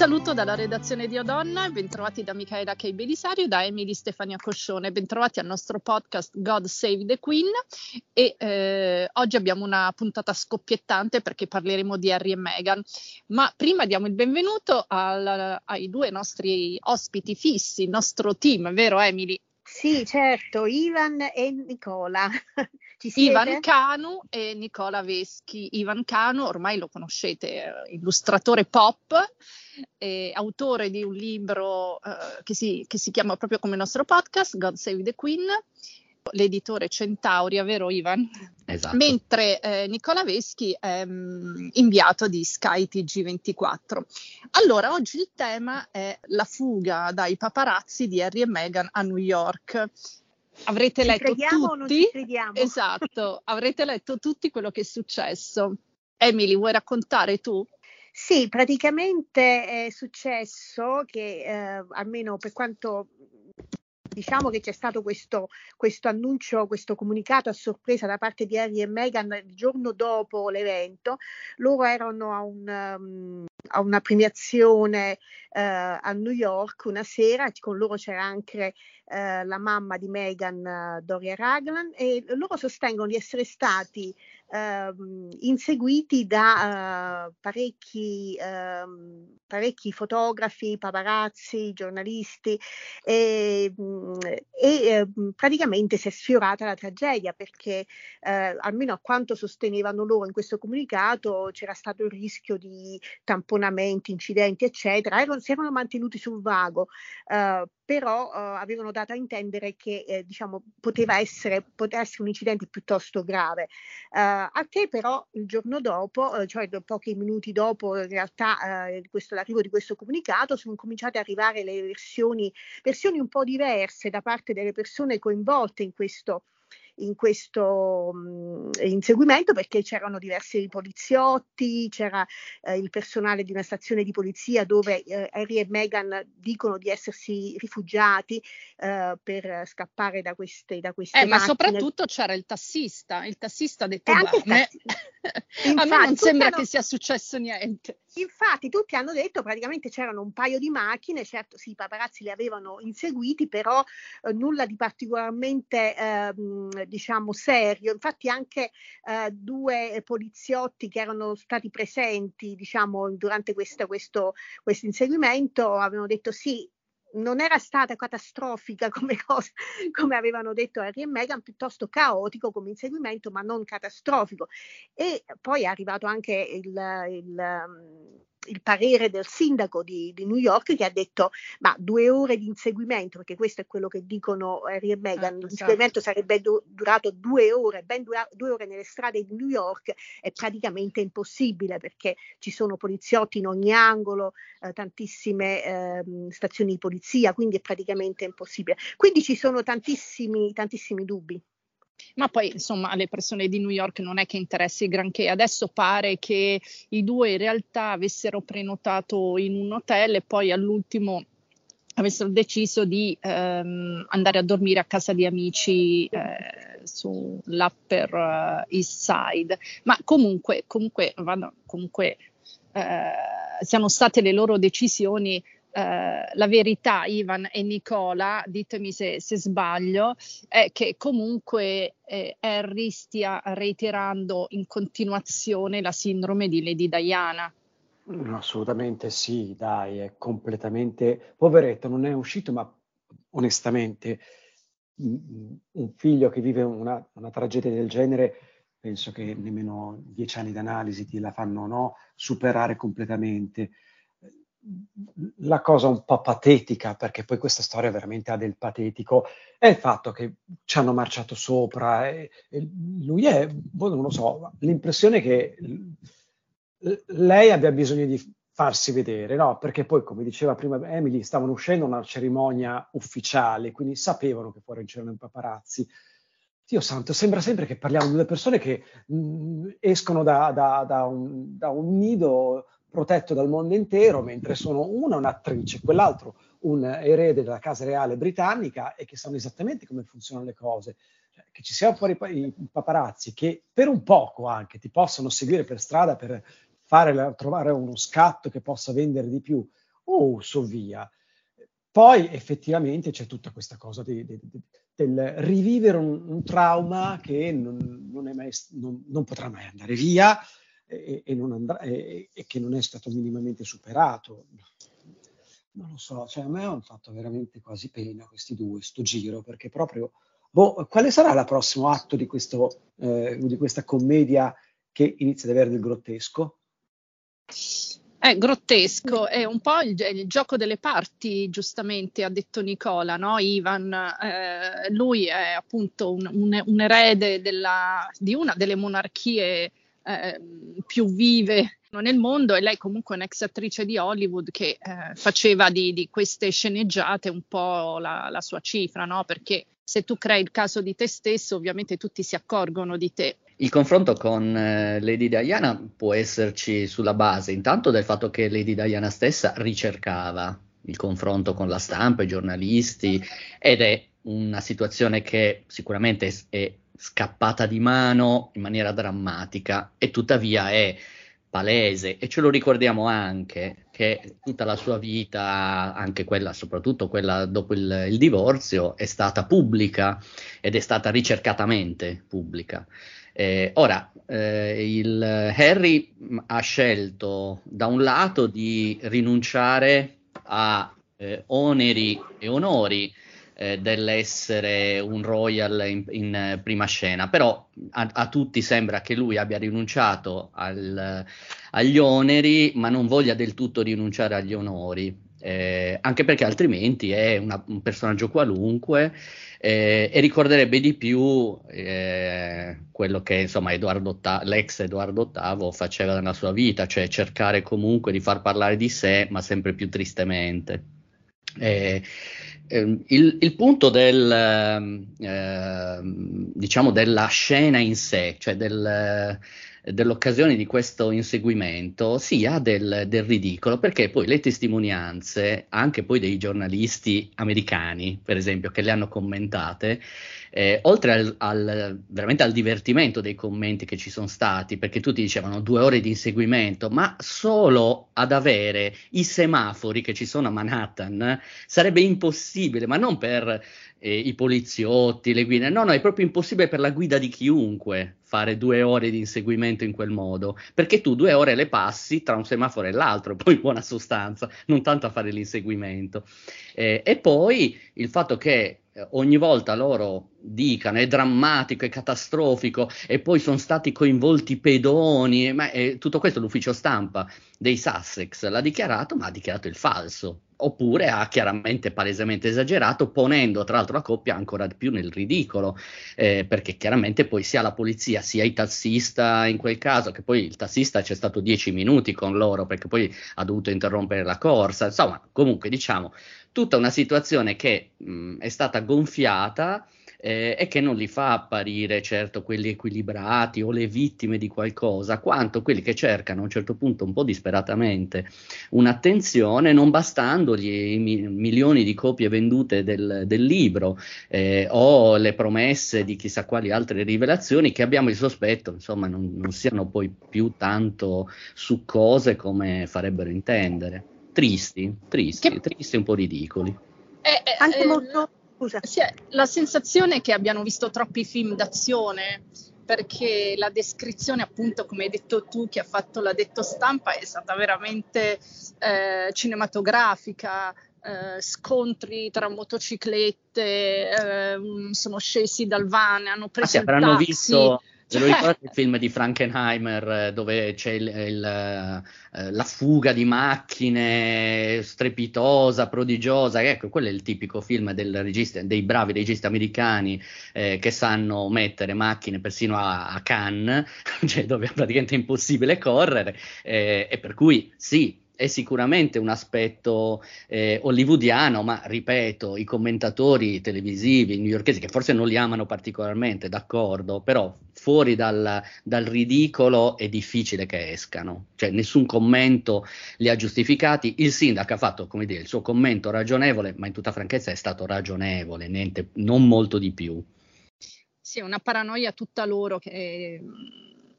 Saluto dalla redazione di Odonna, bentrovati da Michaela K. Belisario e da Emily Stefania Coscione, bentrovati al nostro podcast God Save the Queen e eh, oggi abbiamo una puntata scoppiettante perché parleremo di Harry e Meghan, ma prima diamo il benvenuto al, ai due nostri ospiti fissi, il nostro team, vero Emily? Sì, certo, Ivan e Nicola. Ivan Canu e Nicola Veschi. Ivan Canu, ormai lo conoscete, eh, illustratore pop, eh, autore di un libro eh, che, si, che si chiama proprio come il nostro podcast, God Save the Queen, l'editore Centauria, vero Ivan? Esatto. Mentre eh, Nicola Veschi è um, inviato di Sky TG24. Allora, oggi il tema è la fuga dai paparazzi di Harry e Meghan a New York. Avrete ci letto tutti? Esatto, avrete letto tutti quello che è successo. Emily, vuoi raccontare tu? Sì, praticamente è successo che eh, almeno per quanto diciamo che c'è stato questo, questo, annuncio, questo comunicato a sorpresa da parte di Harry e Meghan il giorno dopo l'evento. Loro erano a, un, um, a una premiazione uh, a New York una sera, con loro c'era anche uh, la mamma di Meghan, uh, Doria Raglan, e loro sostengono di essere stati ehm, inseguiti da eh, parecchi, ehm, parecchi fotografi, paparazzi, giornalisti e, mm, e eh, praticamente si è sfiorata la tragedia perché eh, almeno a quanto sostenevano loro in questo comunicato c'era stato il rischio di tamponamenti, incidenti eccetera, erano, si erano mantenuti sul vago. Eh, però uh, avevano dato a intendere che eh, diciamo, poteva, essere, poteva essere un incidente piuttosto grave. Uh, a che però il giorno dopo, uh, cioè pochi minuti dopo in realtà questo, l'arrivo di questo comunicato, sono cominciate ad arrivare le versioni, versioni un po' diverse da parte delle persone coinvolte in questo in questo mh, inseguimento perché c'erano diversi poliziotti, c'era eh, il personale di una stazione di polizia dove eh, Harry e Meghan dicono di essersi rifugiati eh, per scappare da queste, da queste eh, ma soprattutto c'era il tassista, il tassista ha detto a me, a me non sembra hanno... che sia successo niente. Infatti tutti hanno detto praticamente c'erano un paio di macchine, certo sì, i paparazzi li avevano inseguiti, però eh, nulla di particolarmente eh, diciamo serio. Infatti anche eh, due poliziotti che erano stati presenti diciamo durante questa, questo, questo inseguimento avevano detto sì, non era stata catastrofica come cosa, come avevano detto Harry e Meghan, piuttosto caotico come inseguimento, ma non catastrofico. E poi è arrivato anche il, il il parere del sindaco di, di, New York che ha detto ma due ore di inseguimento, perché questo è quello che dicono Harry e Meghan, eh, l'inseguimento sarebbe du- durato due ore, ben dura- due ore nelle strade di New York è praticamente impossibile perché ci sono poliziotti in ogni angolo, eh, tantissime eh, stazioni di polizia, quindi è praticamente impossibile. Quindi ci sono tantissimi, tantissimi dubbi. Ma poi, insomma, alle persone di New York non è che interessi granché. Adesso pare che i due in realtà avessero prenotato in un hotel e poi all'ultimo avessero deciso di ehm, andare a dormire a casa di amici eh, sull'Upper uh, East Side. Ma comunque, comunque, vado, comunque eh, siano state le loro decisioni Uh, la verità, Ivan e Nicola, ditemi se, se sbaglio, è che comunque eh, Harry stia reiterando in continuazione la sindrome di Lady Diana. assolutamente sì, dai, è completamente poveretto, non è uscito, ma onestamente un figlio che vive una, una tragedia del genere, penso che nemmeno dieci anni d'analisi ti la fanno no, superare completamente la cosa un po' patetica, perché poi questa storia veramente ha del patetico, è il fatto che ci hanno marciato sopra e, e lui è, boh, non lo so, l'impressione che lei abbia bisogno di farsi vedere, no? Perché poi, come diceva prima Emily, stavano uscendo una cerimonia ufficiale, quindi sapevano che fuori c'erano i paparazzi. Dio santo, sembra sempre che parliamo di due persone che mh, escono da, da, da, un, da un nido protetto dal mondo intero, mentre sono una un'attrice, quell'altro un erede della casa reale britannica e che sanno esattamente come funzionano le cose. Cioè, che ci siano fuori i paparazzi che per un poco anche ti possono seguire per strada per fare, trovare uno scatto che possa vendere di più, oh, so via. Poi effettivamente c'è tutta questa cosa di, di, di, del rivivere un, un, trauma che non, non, mai, non, non, potrà mai andare via e, e, andrà, e, e, che non è stato minimamente superato. Non lo so, cioè a me hanno fatto veramente quasi pena questi due, sto giro, perché proprio, boh, quale sarà il prossimo atto di, questo, eh, di questa commedia che inizia ad avere del grottesco? È grottesco, è un po' il, il, gioco delle parti, giustamente ha detto Nicola, no? Ivan, eh, lui è appunto un, un, un erede della, di una delle monarchie eh, più vive nel mondo e lei comunque è un'ex attrice di Hollywood che eh, faceva di, di, queste sceneggiate un po' la, la sua cifra, no? Perché se tu crei il caso di te stesso, ovviamente tutti si accorgono di te. Il confronto con eh, Lady Diana può esserci sulla base intanto del fatto che Lady Diana stessa ricercava il confronto con la stampa, i giornalisti ed è una situazione che sicuramente è, scappata di mano in maniera drammatica e tuttavia è palese e ce lo ricordiamo anche che tutta la sua vita, anche quella, soprattutto quella dopo il, il divorzio, è stata pubblica ed è stata ricercatamente pubblica. Eh, ora, eh, il Harry ha scelto da un lato di rinunciare a eh, oneri e onori eh, dell'essere un royal in, in, prima scena, però a, a, tutti sembra che lui abbia rinunciato al, agli oneri, ma non voglia del tutto rinunciare agli onori. Eh, anche perché altrimenti è una, un personaggio qualunque eh, e ricorderebbe di più eh, quello che insomma Edoardo VIII, l'ex Edoardo VIII faceva nella sua vita, cioè cercare comunque di far parlare di sé, ma sempre più tristemente. Eh, ehm, il, il, punto del, eh, diciamo della scena in sé, cioè del, dell'occasione di questo inseguimento sia del, del, ridicolo, perché poi le testimonianze, anche poi dei giornalisti americani, per esempio, che le hanno commentate, eh, oltre al, al, veramente al divertimento dei commenti che ci sono stati, perché tutti dicevano due ore di inseguimento, ma solo ad avere i semafori che ci sono a Manhattan sarebbe impossibile, ma non per eh, i poliziotti, le guide. No, no, è proprio impossibile per la guida di chiunque fare due ore di inseguimento in quel modo, perché tu due ore le passi tra un semaforo e l'altro, poi buona sostanza, non tanto a fare l'inseguimento. Eh, e poi il fatto che ogni volta loro dicano è drammatico, è catastrofico e poi sono stati coinvolti pedoni, ma eh, tutto questo l'ufficio stampa dei Sussex l'ha dichiarato, ma ha dichiarato il falso. Oppure ha chiaramente palesemente esagerato, ponendo tra l'altro la coppia ancora più nel ridicolo, eh, perché chiaramente poi sia la polizia sia il tassista in quel caso, che poi il tassista c'è stato dieci minuti con loro perché poi ha dovuto interrompere la corsa, insomma comunque diciamo tutta una situazione che mh, è stata gonfiata eh, e che non li fa apparire certo quelli equilibrati o le vittime di qualcosa, quanto quelli che cercano a un certo punto un po' disperatamente un'attenzione, non bastandogli i mi- milioni di copie vendute del, del libro eh, o le promesse di chissà quali altre rivelazioni che abbiamo il sospetto, insomma, non, non siano poi più tanto su cose come farebbero intendere. Tristi, tristi, che... tristi e un po' ridicoli. Eh, eh, Anche molto Scusa. Sì, la sensazione è che abbiano visto troppi film d'azione perché la descrizione, appunto, come hai detto tu, che ha fatto la detto stampa, è stata veramente eh, cinematografica. Eh, scontri tra motociclette, eh, sono scesi dal van, hanno preso ah, sì, avranno visto Ve lo ricordate il film di Frankenheimer eh, dove c'è il, il, eh, la fuga di macchine strepitosa, prodigiosa? Ecco, quello è il tipico film regista, dei bravi registi americani eh, che sanno mettere macchine persino a, a Cannes, cioè dove è praticamente impossibile correre, eh, e per cui sì, è sicuramente un aspetto eh, hollywoodiano, ma ripeto, i commentatori televisivi newyorkesi, che forse non li amano particolarmente, d'accordo, però fuori dal, dal, ridicolo è difficile che escano, cioè nessun commento li ha giustificati. Il sindaco ha fatto, come dire, il suo commento ragionevole, ma in tutta franchezza è stato ragionevole, niente, non molto di più. Sì, una paranoia tutta loro che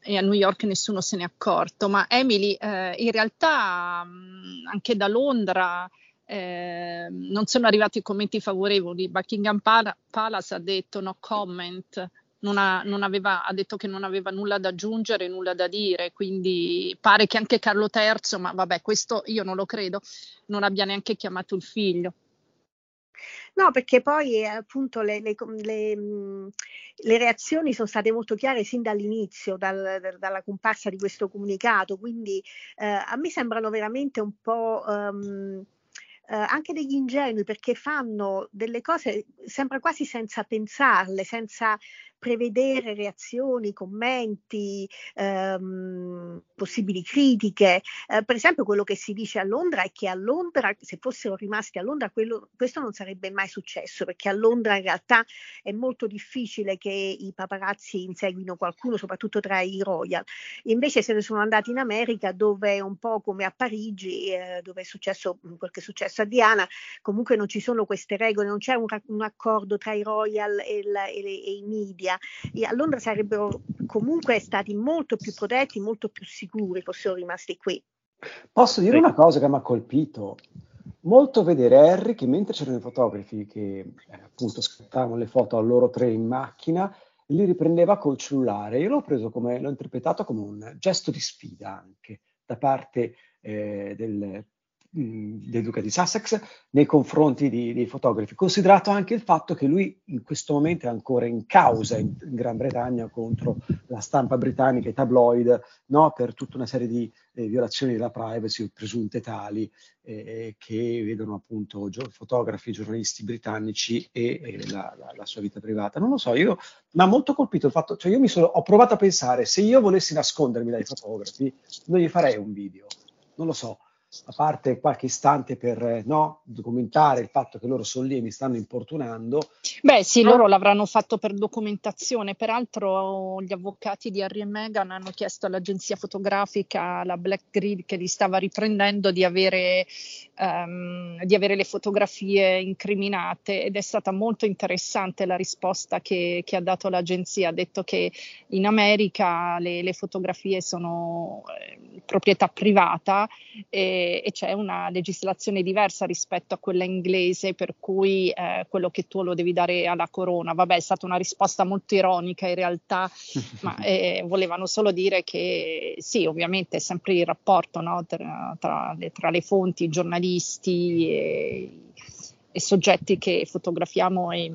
e a New York nessuno se n'è accorto, ma Emily eh, in realtà mh, anche da Londra eh, non sono arrivati commenti favorevoli. Buckingham Palace ha detto no comment, non ha, non aveva, ha detto che non aveva nulla da aggiungere, nulla da dire, quindi pare che anche Carlo III, ma vabbè, questo io non lo credo, non abbia neanche chiamato il figlio. No, perché poi appunto le, le, le, le, reazioni sono state molto chiare sin dall'inizio, dal, dal, dalla comparsa di questo comunicato, quindi eh, a me sembrano veramente un po'... Um, eh, anche degli ingenui perché fanno delle cose sempre quasi senza pensarle, senza prevedere reazioni, commenti, ehm, possibili critiche. Eh, per esempio quello che si dice a Londra è che a Londra, se fossero rimasti a Londra, quello, questo non sarebbe mai successo, perché a Londra in realtà è molto difficile che i paparazzi inseguino qualcuno, soprattutto tra i royal. Invece se ne sono andati in America, dove è un po' come a Parigi, eh, dove è successo quel che è successo a Diana, comunque non ci sono queste regole, non c'è un, un accordo tra i royal e, la, e, e i media Italia, a Londra sarebbero comunque stati molto più protetti, molto più sicuri, fossero rimasti qui. Posso dire una cosa che mi ha colpito? Molto vedere Harry che mentre c'erano i fotografi che eh, appunto scattavano le foto a loro tre in macchina, li riprendeva col cellulare. Io l'ho preso come, l'ho interpretato come un gesto di sfida anche da parte eh, del del duca di Sussex nei confronti di, dei fotografi, considerato anche il fatto che lui in questo momento è ancora in causa in, in Gran Bretagna contro la stampa britannica i tabloid no, per tutta una serie di eh, violazioni della privacy presunte tali eh, che vedono appunto gio- fotografi, giornalisti britannici e, e la, la, la, sua vita privata. Non lo so, io mi ha molto colpito il fatto, cioè io mi sono, ho provato a pensare se io volessi nascondermi dai fotografi non gli farei un video, non lo so a parte qualche istante per eh, no, documentare il fatto che loro sono lì e mi stanno importunando. Beh, sì, loro l'avranno fatto per documentazione. Peraltro, gli avvocati di Harry e Meghan hanno chiesto all'agenzia fotografica, la Black Grid, che li stava riprendendo, di avere, um, di avere le fotografie incriminate. Ed è stata molto interessante la risposta che, che ha dato l'agenzia. Ha detto che in America le, le fotografie sono eh, proprietà privata. E, e, c'è una legislazione diversa rispetto a quella inglese, per cui eh, quello che tu lo devi dare alla corona. Vabbè, è stata una risposta molto ironica in realtà, ma eh, volevano solo dire che sì, ovviamente è sempre il rapporto no, tra, tra, le, tra, le, fonti, i giornalisti e, e soggetti che fotografiamo e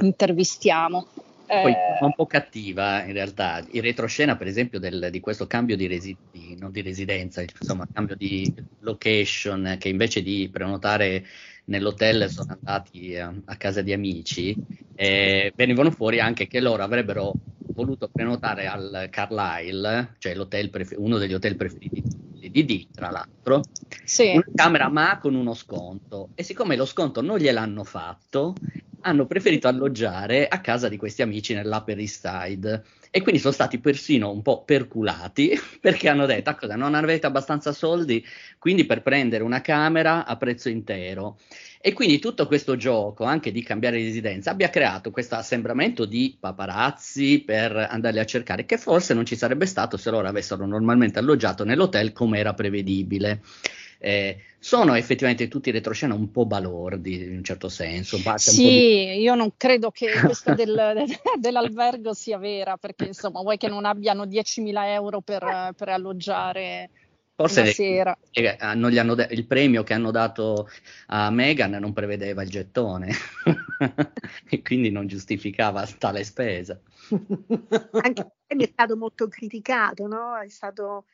intervistiamo. Poi eh, un po' cattiva in realtà. In retroscena, per esempio, del, di questo cambio di, resi- di, non di residenza, insomma, cambio di location, che invece di prenotare nell'hotel sono andati a, a casa di amici, eh, venivano fuori anche che loro avrebbero voluto prenotare al Carlisle, cioè prefer- uno degli hotel preferiti di DD, tra l'altro, sì. una camera ma con uno sconto. E siccome lo sconto non gliel'hanno fatto, hanno preferito alloggiare a casa di questi amici nell'Upper East Side e quindi sono stati persino un po' perculati perché hanno detto ah, cosa, non avete abbastanza soldi? Quindi per prendere una camera a prezzo intero. E quindi tutto questo gioco anche di cambiare residenza abbia creato questo assembramento di paparazzi per andarli a cercare che forse non ci sarebbe stato se loro avessero normalmente alloggiato nell'hotel come era prevedibile eh, sono effettivamente tutti i retroscena un po' balordi in un certo senso. Sì, di... io non credo che questa del, dell'albergo sia vera, perché insomma vuoi che non abbiano 10.000 euro per, per alloggiare Forse sera. Hanno, de- il premio che hanno dato a Megan non prevedeva il gettone e quindi non giustificava tale spesa. Anche è stato molto criticato, no? È stato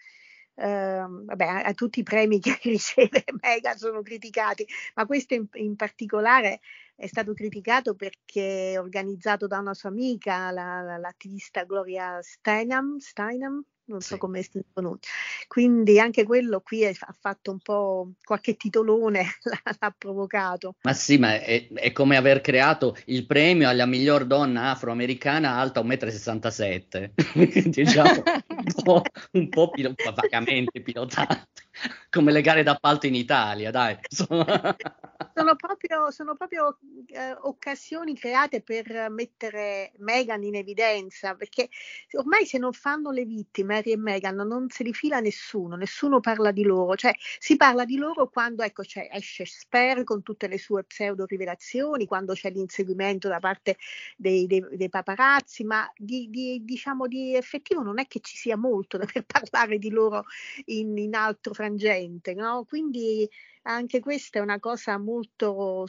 eh, vabbè, a, a, tutti i premi che riceve Mega sono criticati, ma questo in, in, particolare è stato criticato perché organizzato da una sua amica, la, la, l'attivista Gloria Steinem, Steinem non so sì. come si pronuncia. Quindi anche quello qui è, ha fatto un po' qualche titolone, l'ha, l'ha provocato. Ma sì, ma è, è, come aver creato il premio alla miglior donna afroamericana alta 1,67 m, diciamo, un po', un po' pilo- vagamente pilotato, come le gare d'appalto in Italia, dai. sono proprio, sono proprio eh, occasioni create per mettere Meghan in evidenza, perché ormai se non fanno le vittime Harry e Meghan non se li fila nessuno, nessuno parla di loro, cioè si parla di loro quando ecco, cioè, esce Sper con tutte le sue pseudo rivelazioni, quando c'è l'inseguimento da parte dei, dei, dei paparazzi, ma di, di, diciamo di effettivo non è che ci sia molto da per parlare di loro in, in altro frangente, no? Quindi anche questa è una cosa molto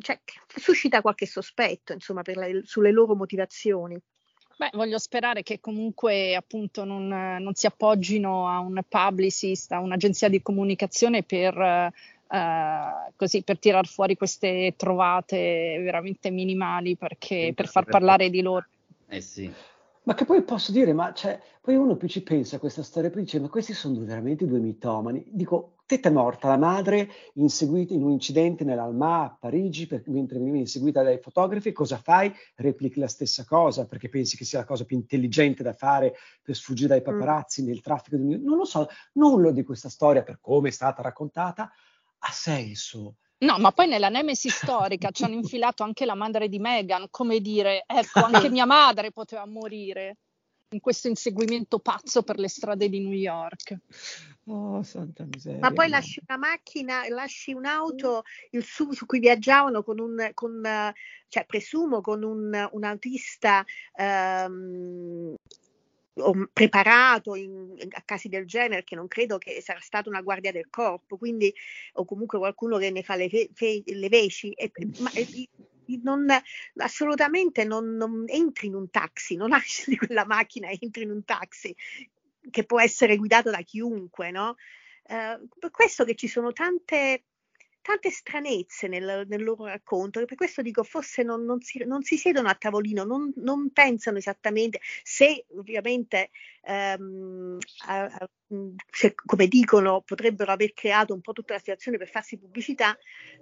cioè, suscita qualche sospetto, insomma, la, sulle loro motivazioni. Beh, voglio sperare che comunque appunto non, non, si appoggino a un publicist, a un'agenzia di comunicazione per, eh, così, per tirar fuori queste trovate veramente minimali perché, per far parlare di loro. Eh sì. Ma che poi posso dire, ma cioè, poi uno più ci pensa a questa storia, poi dice, ma questi sono veramente due mitomani. Dico, tetta è morta, la madre inseguita in un incidente nell'Alma a Parigi, per, mentre veniva inseguita dai fotografi, cosa fai? Replichi la stessa cosa, perché pensi che sia la cosa più intelligente da fare per sfuggire dai mm. paparazzi mm. nel traffico di... Non lo so, nulla di questa storia, per come è stata raccontata, ha senso. No, ma poi nella nemesi storica ci hanno infilato anche la madre di Meghan, come dire, ecco, anche mia madre poteva morire in questo inseguimento pazzo per le strade di New York. Oh, santa miseria. Ma poi lasci una macchina, lasci un'auto il su, su cui viaggiavano con un, con, cioè presumo con un, un autista um, preparato in, a casi del genere, che non credo che sarà stata una guardia del corpo, quindi, o comunque qualcuno che ne fa le, fe, le veci, e, ma, e, non, assolutamente non, non, entri in un taxi, non lasci di quella macchina e entri in un taxi che può essere guidato da chiunque, no? Uh, per questo che ci sono tante tante stranezze nel, nel, loro racconto, per questo dico forse non, non, si, non si, siedono a tavolino, non, non, pensano esattamente se ovviamente ehm, a, a, se, come dicono potrebbero aver creato un po' tutta la situazione per farsi pubblicità,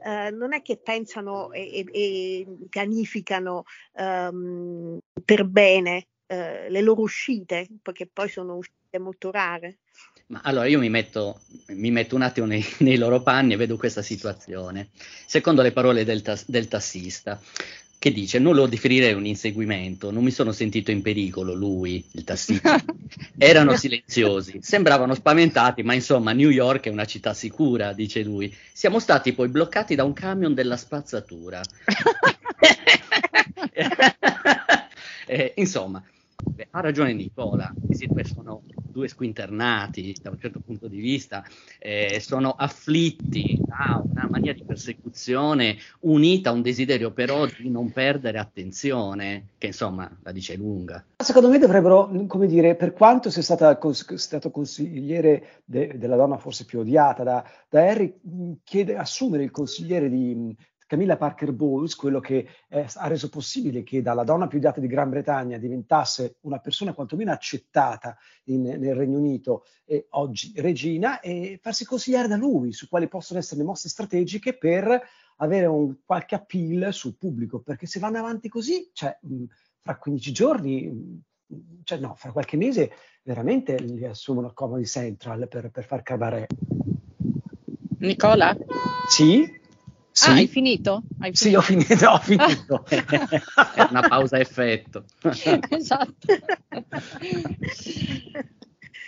eh, non è che pensano e, e, e pianificano ehm, per bene eh, le loro uscite, perché poi sono uscite molto rare. Ma allora io mi metto, mi metto un attimo nei, nei, loro panni e vedo questa situazione. Secondo le parole del, tas, del tassista, che dice: Non lo definirei un inseguimento, non mi sono sentito in pericolo. Lui, il tassista, erano silenziosi, sembravano spaventati, ma insomma, New York è una città sicura, dice lui. Siamo stati poi bloccati da un camion della spazzatura. eh, insomma, ha ragione Nicola, questi due sono due squinternati da un certo punto di vista, eh, sono afflitti da una mania di persecuzione unita a un desiderio però di non perdere attenzione, che insomma la dice lunga. Secondo me dovrebbero, come dire, per quanto sia cons- stato consigliere de- della donna forse più odiata da, da Harry, chiede, assumere il consigliere di Camilla Parker Bowles, quello che eh, ha reso possibile che dalla donna più odiata di Gran Bretagna diventasse una persona quantomeno accettata in, nel Regno Unito e oggi regina, e farsi consigliare da lui su quali possono essere le mosse strategiche per avere un, qualche appeal sul pubblico, perché se vanno avanti così, cioè, mh, fra 15 giorni, mh, cioè no, fra qualche mese veramente li assumono a Comedy Central per, per far cabaret. Nicola? Sì? Sì. Ah, hai finito? hai finito? Sì, ho finito, ho finito. È una pausa effetto. esatto.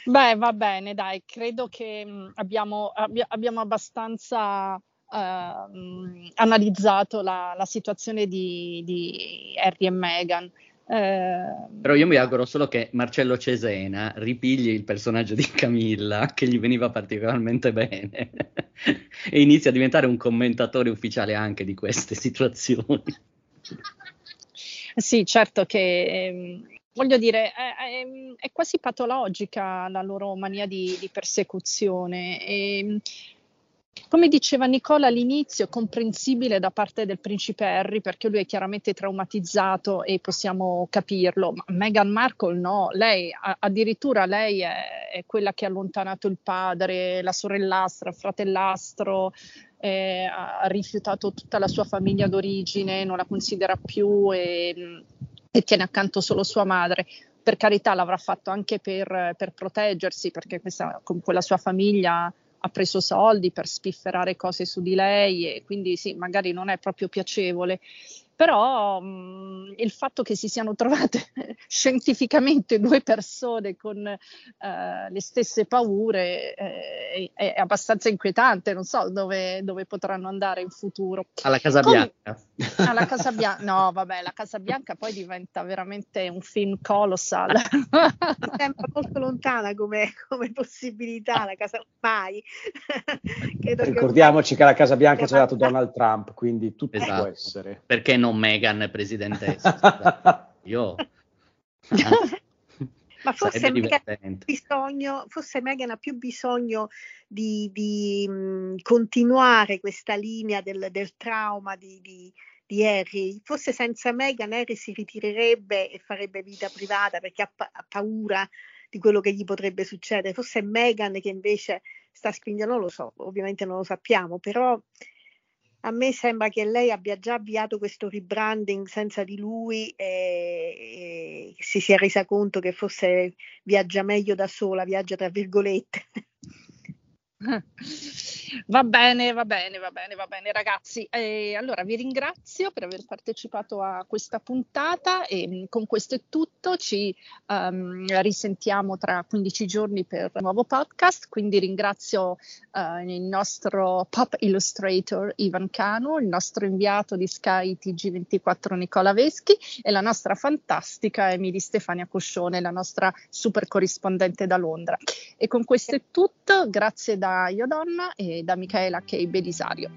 Beh, va bene, dai, credo che mm, abbiamo, abbi- abbiamo, abbastanza uh, analizzato la, la situazione di, di Harry e Meghan. Eh, Però io mi auguro solo che Marcello Cesena ripigli il personaggio di Camilla, che gli veniva particolarmente bene, e inizi a diventare un commentatore ufficiale anche di queste situazioni. Sì, certo che ehm, voglio dire, è, è, è, quasi patologica la loro mania di, di persecuzione. E, ehm, come diceva Nicola all'inizio, comprensibile da parte del principe Harry perché lui è chiaramente traumatizzato e possiamo capirlo, ma Meghan Markle no, lei addirittura lei è, è quella che ha allontanato il padre, la sorellastra, il fratellastro, eh, ha rifiutato tutta la sua famiglia d'origine, non la considera più e, e tiene accanto solo sua madre. Per carità l'avrà fatto anche per, per proteggersi, perché questa, con quella sua famiglia ha preso soldi per spifferare cose su di lei e quindi sì, magari non è proprio piacevole però mh, il fatto che si siano trovate scientificamente due persone con eh, le stesse paure eh, è, è, abbastanza inquietante, non so dove, dove, potranno andare in futuro. Alla Casa Bianca. Come, alla Casa Bianca, no vabbè, la Casa Bianca poi diventa veramente un film colossal. Sembra molto lontana come, come possibilità, la Casa mai. Ricordiamoci che... che la Casa Bianca ci ha dato Donald Trump, quindi tutto esatto. può essere. Perché non Meghan presidentessa. Io... Ma forse Meghan, bisogno, forse Meghan ha più bisogno di, di mh, continuare questa linea del, del trauma di, di, di, Harry. Forse senza Meghan Harry si ritirerebbe e farebbe vita privata perché ha, pa- ha paura di quello che gli potrebbe succedere. Forse è Meghan che invece sta spingendo, non lo so, ovviamente non lo sappiamo, però a me sembra che lei abbia già avviato questo rebranding senza di lui e, e si sia resa conto che forse viaggia meglio da sola, viaggia tra virgolette. Va bene, va bene, va bene, va bene ragazzi. Eh, allora vi ringrazio per aver partecipato a questa puntata e mm, con questo è tutto. Ci um, risentiamo tra 15 giorni per un nuovo podcast. Quindi ringrazio uh, il nostro pop illustrator Ivan Cano, il nostro inviato di Sky TG24 Nicola Veschi e la nostra fantastica Emily Stefania Coscione, la nostra super corrispondente da Londra. E con questo è tutto. Grazie da Io Donna da Michaela K. Belisario.